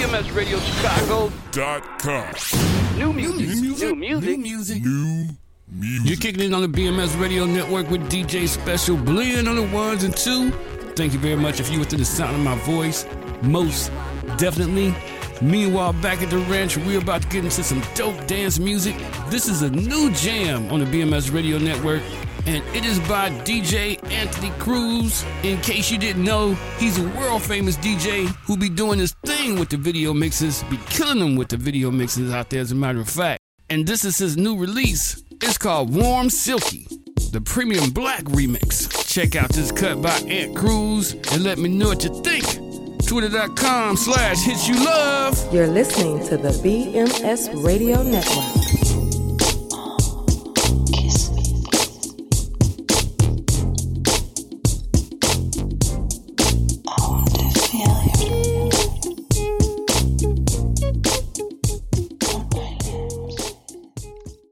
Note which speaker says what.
Speaker 1: BMSRadioChicago.com. New music. New music. New music. New music. New music.
Speaker 2: You're kicking in on the BMS Radio Network with DJ Special Blend on the ones and two. Thank you very much if you within the sound of my voice. Most definitely. Meanwhile, back at the ranch, we're about to get into some dope dance music. This is a new jam on the BMS Radio Network, and it is by DJ Anthony Cruze. In case you didn't know, he's a world famous DJ who be doing his thing with the video mixes, be killing them with the video mixes out there, as a matter of fact. And this is his new release. It's called Warm Silky, the premium black remix. Check out this cut by Ant Cruze and let me know what you think. Twitter.com slash hit you love.
Speaker 3: You're listening to the BMS Radio Network.